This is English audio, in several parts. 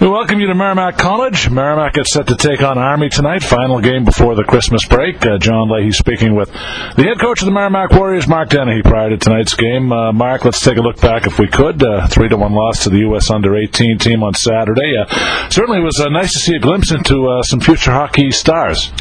We welcome you to Merrimack College. Merrimack gets set to take on Army tonight. Final game before the Christmas break. Uh, John Leahy speaking with the head coach of the Merrimack Warriors, Mark Dennehy, prior to tonight's game. Uh, Mark, let's take a look back if we could. Uh, three to one loss to the U.S. Under 18 team on Saturday. Uh, certainly was uh, nice to see a glimpse into uh, some future hockey stars.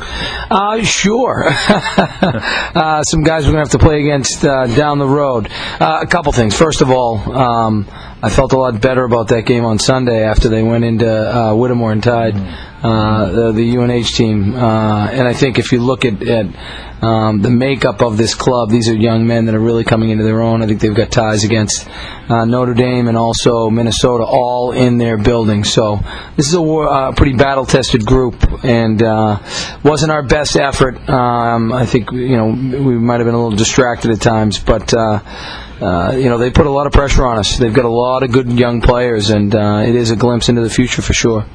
Sure. some guys we're going to have to play against down the road. A couple things. First of all, um, I felt a lot better about that game on Sunday after they went into uh, Whittemore and tied uh, the, UNH team. Uh, and I think if you look at, at um, the makeup of this club, these are young men that are really coming into their own. I think they've got ties against uh, Notre Dame and also Minnesota, all in their building. So this is a war, uh, pretty battle-tested group, and uh, wasn't our best effort. Um, I think you know we might have been a little distracted at times, but. Uh, you know, they put a lot of pressure on us. They've got a lot of good young players, and uh, it is a glimpse into the future for sure.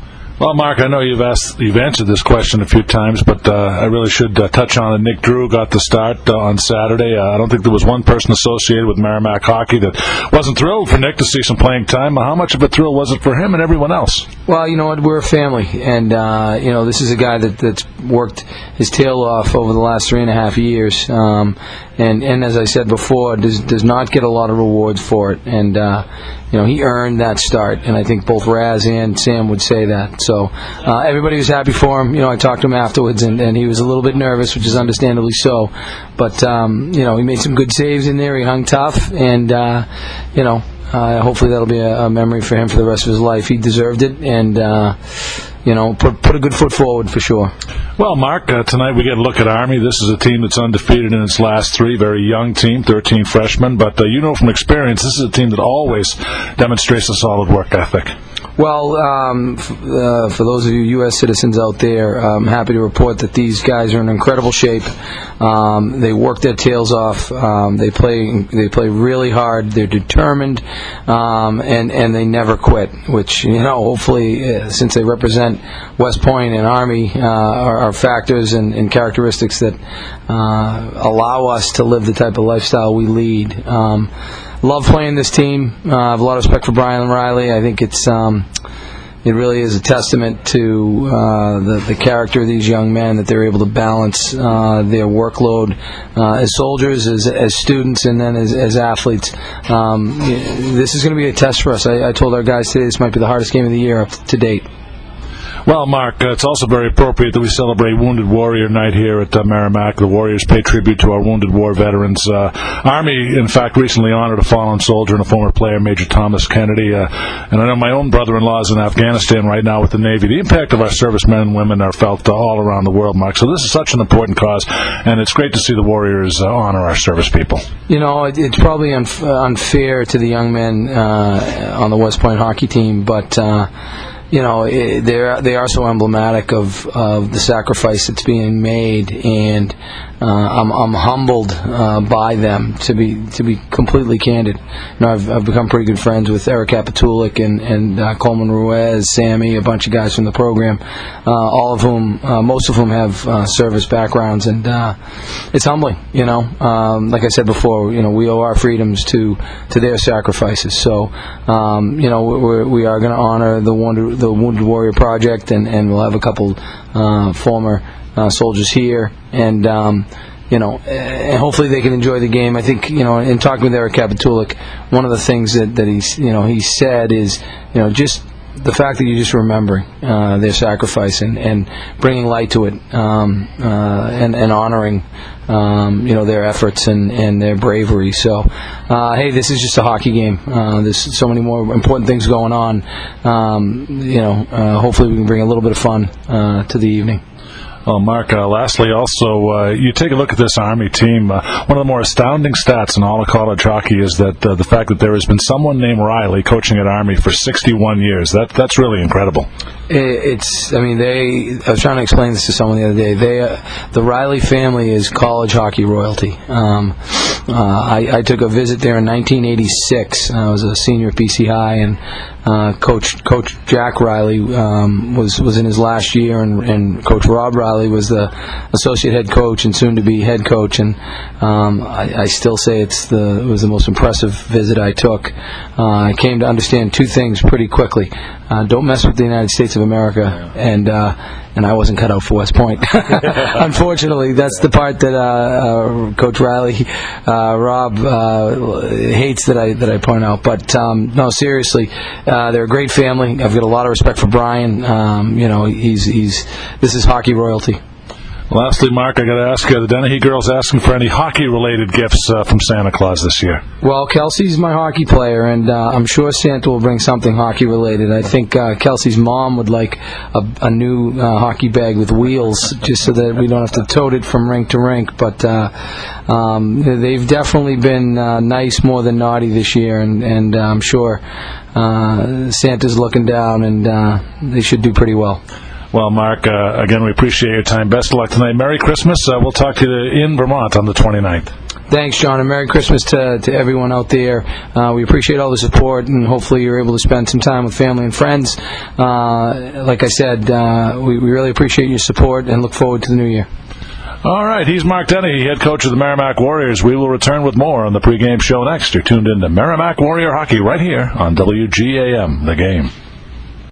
Well, Mark, I know you've asked, you've answered this question a few times, but uh, I really should uh, touch on it. Nick Drew got the start uh, on Saturday. Uh, I don't think there was one person associated with Merrimack hockey that wasn't thrilled for Nick to see some playing time. How much of a thrill was it for him and everyone else? Well, you know what? We're a family, and uh, you know this is a guy that, that's worked his tail off over the last three and a half years, um, and and as I said before, does does not get a lot of rewards for it, and uh, you know he earned that start, and I think both Raz and Sam would say that. So uh, everybody was happy for him. You know, I talked to him afterwards, and, and he was a little bit nervous, which is understandably so, but um, you know he made some good saves in there. He hung tough, and uh, you know uh, hopefully that'll be a, a memory for him for the rest of his life. He deserved it, and uh, you know, put put a good foot forward for sure. Well, Mark, uh, tonight we get a look at Army. This is a team that's undefeated in its last three. Very young team, 13 freshmen, but uh, you know from experience, this is a team that always demonstrates a solid work ethic. Well, um, f- uh, for those of you U.S. citizens out there, I'm happy to report that these guys are in incredible shape. Um, they work their tails off. Um, they play. They play really hard. They're determined, um, and and they never quit. Which you know, hopefully, uh, since they represent West Point and Army, uh, are, are factors and, and characteristics that uh, allow us to live the type of lifestyle we lead. Love playing this team. Uh, I have a lot of respect for Brian Riley. I think it's um, it really is a testament to uh, the the character of these young men that they're able to balance uh, their workload uh, as soldiers, as as students, and then as, as athletes. Um, this is going to be a test for us. I, I told our guys today this might be the hardest game of the year up to date. Well, Mark, uh, it's also very appropriate that we celebrate Wounded Warrior Night here at uh, Merrimack. The Warriors pay tribute to our Wounded War veterans. Uh, Army, in fact, recently honored a fallen soldier and a former player, Major Thomas Kennedy. Uh, and I know my own brother-in-law is in Afghanistan right now with the Navy. The impact of our servicemen and women are felt uh, all around the world, Mark. So this is such an important cause, and it's great to see the Warriors uh, honor our service people. You know, it, it's probably unf- unfair to the young men on the West Point hockey team, but you know they're they are so emblematic of of the sacrifice that's being made, and uh, I'm I'm humbled uh, by them to be to be completely candid. You know, I've, I've become pretty good friends with Eric Kapitulik and and uh, Coleman Ruiz, Sammy, a bunch of guys from the program, uh, all of whom uh, most of whom have uh, service backgrounds, and it's humbling. You know, um, like I said before, you know, we owe our freedoms to to their sacrifices. So, um, you know, we're, we are going to honor the Wounded, the Wounded Warrior Project, and, and we'll have a couple uh, former uh, soldiers here, and um, you know, and hopefully they can enjoy the game. I think you know, in talking with Eric Kapitulik, one of the things that that he's you know he said is you know just the fact that you're just remembering uh, their sacrifice and, and bringing light to it um, uh, and, and honoring um, you know their efforts and, and their bravery. So, uh, hey, this is just a hockey game. Uh, there's so many more important things going on. Um, you know, uh, hopefully we can bring a little bit of fun uh, to the evening. Well, Mark, uh, lastly, also, uh, you take a look at this Army team. Uh, one of the more astounding stats in all of college hockey is that uh, the fact that there has been someone named Riley coaching at Army for 61 years. That That's really incredible. It's. I mean, they. I was trying to explain this to someone the other day. They, uh, the Riley family is college hockey royalty. Um, uh, I, I took a visit there in 1986. I was a senior at BC High, and uh, Coach Coach Jack Riley um, was was in his last year, and, and Coach Rob Riley was the associate head coach and soon to be head coach, and um, I, I still say it's the it was the most impressive visit I took. Uh, I came to understand two things pretty quickly: uh, don't mess with the United States of America, and uh, and I wasn't cut out for West Point. Unfortunately, that's the part that uh, uh, Coach Riley, uh, Rob uh, hates that I that I point out. But um, no, seriously, uh, they're a great family. I've got a lot of respect for Brian. Um, you know, he's he's this is hockey royalty. Lastly, Mark, I got to ask you: the Dennehy girls asking for any hockey-related gifts uh, from Santa Claus this year? Well, Kelsey's my hockey player, and uh, I'm sure Santa will bring something hockey-related. I think uh, Kelsey's mom would like a, a new uh, hockey bag with wheels, just so that we don't have to tote it from rink to rink. But uh, um, they've definitely been uh, nice more than naughty this year, and, and I'm sure Santa's looking down, and they should do pretty well. Well, Mark, uh, again, we appreciate your time. Best of luck tonight. Merry Christmas. Uh, we'll talk to you in Vermont on the 29th. Thanks, John, and Merry Christmas to, to everyone out there. Uh, we appreciate all the support, and hopefully you're able to spend some time with family and friends. Uh, like I said, uh, we, we really appreciate your support and look forward to the new year. All right, he's Mark Dennehy, head coach of the Merrimack Warriors. We will return with more on the pregame show next. You're tuned in to Merrimack Warrior Hockey right here on WGAM, The Game.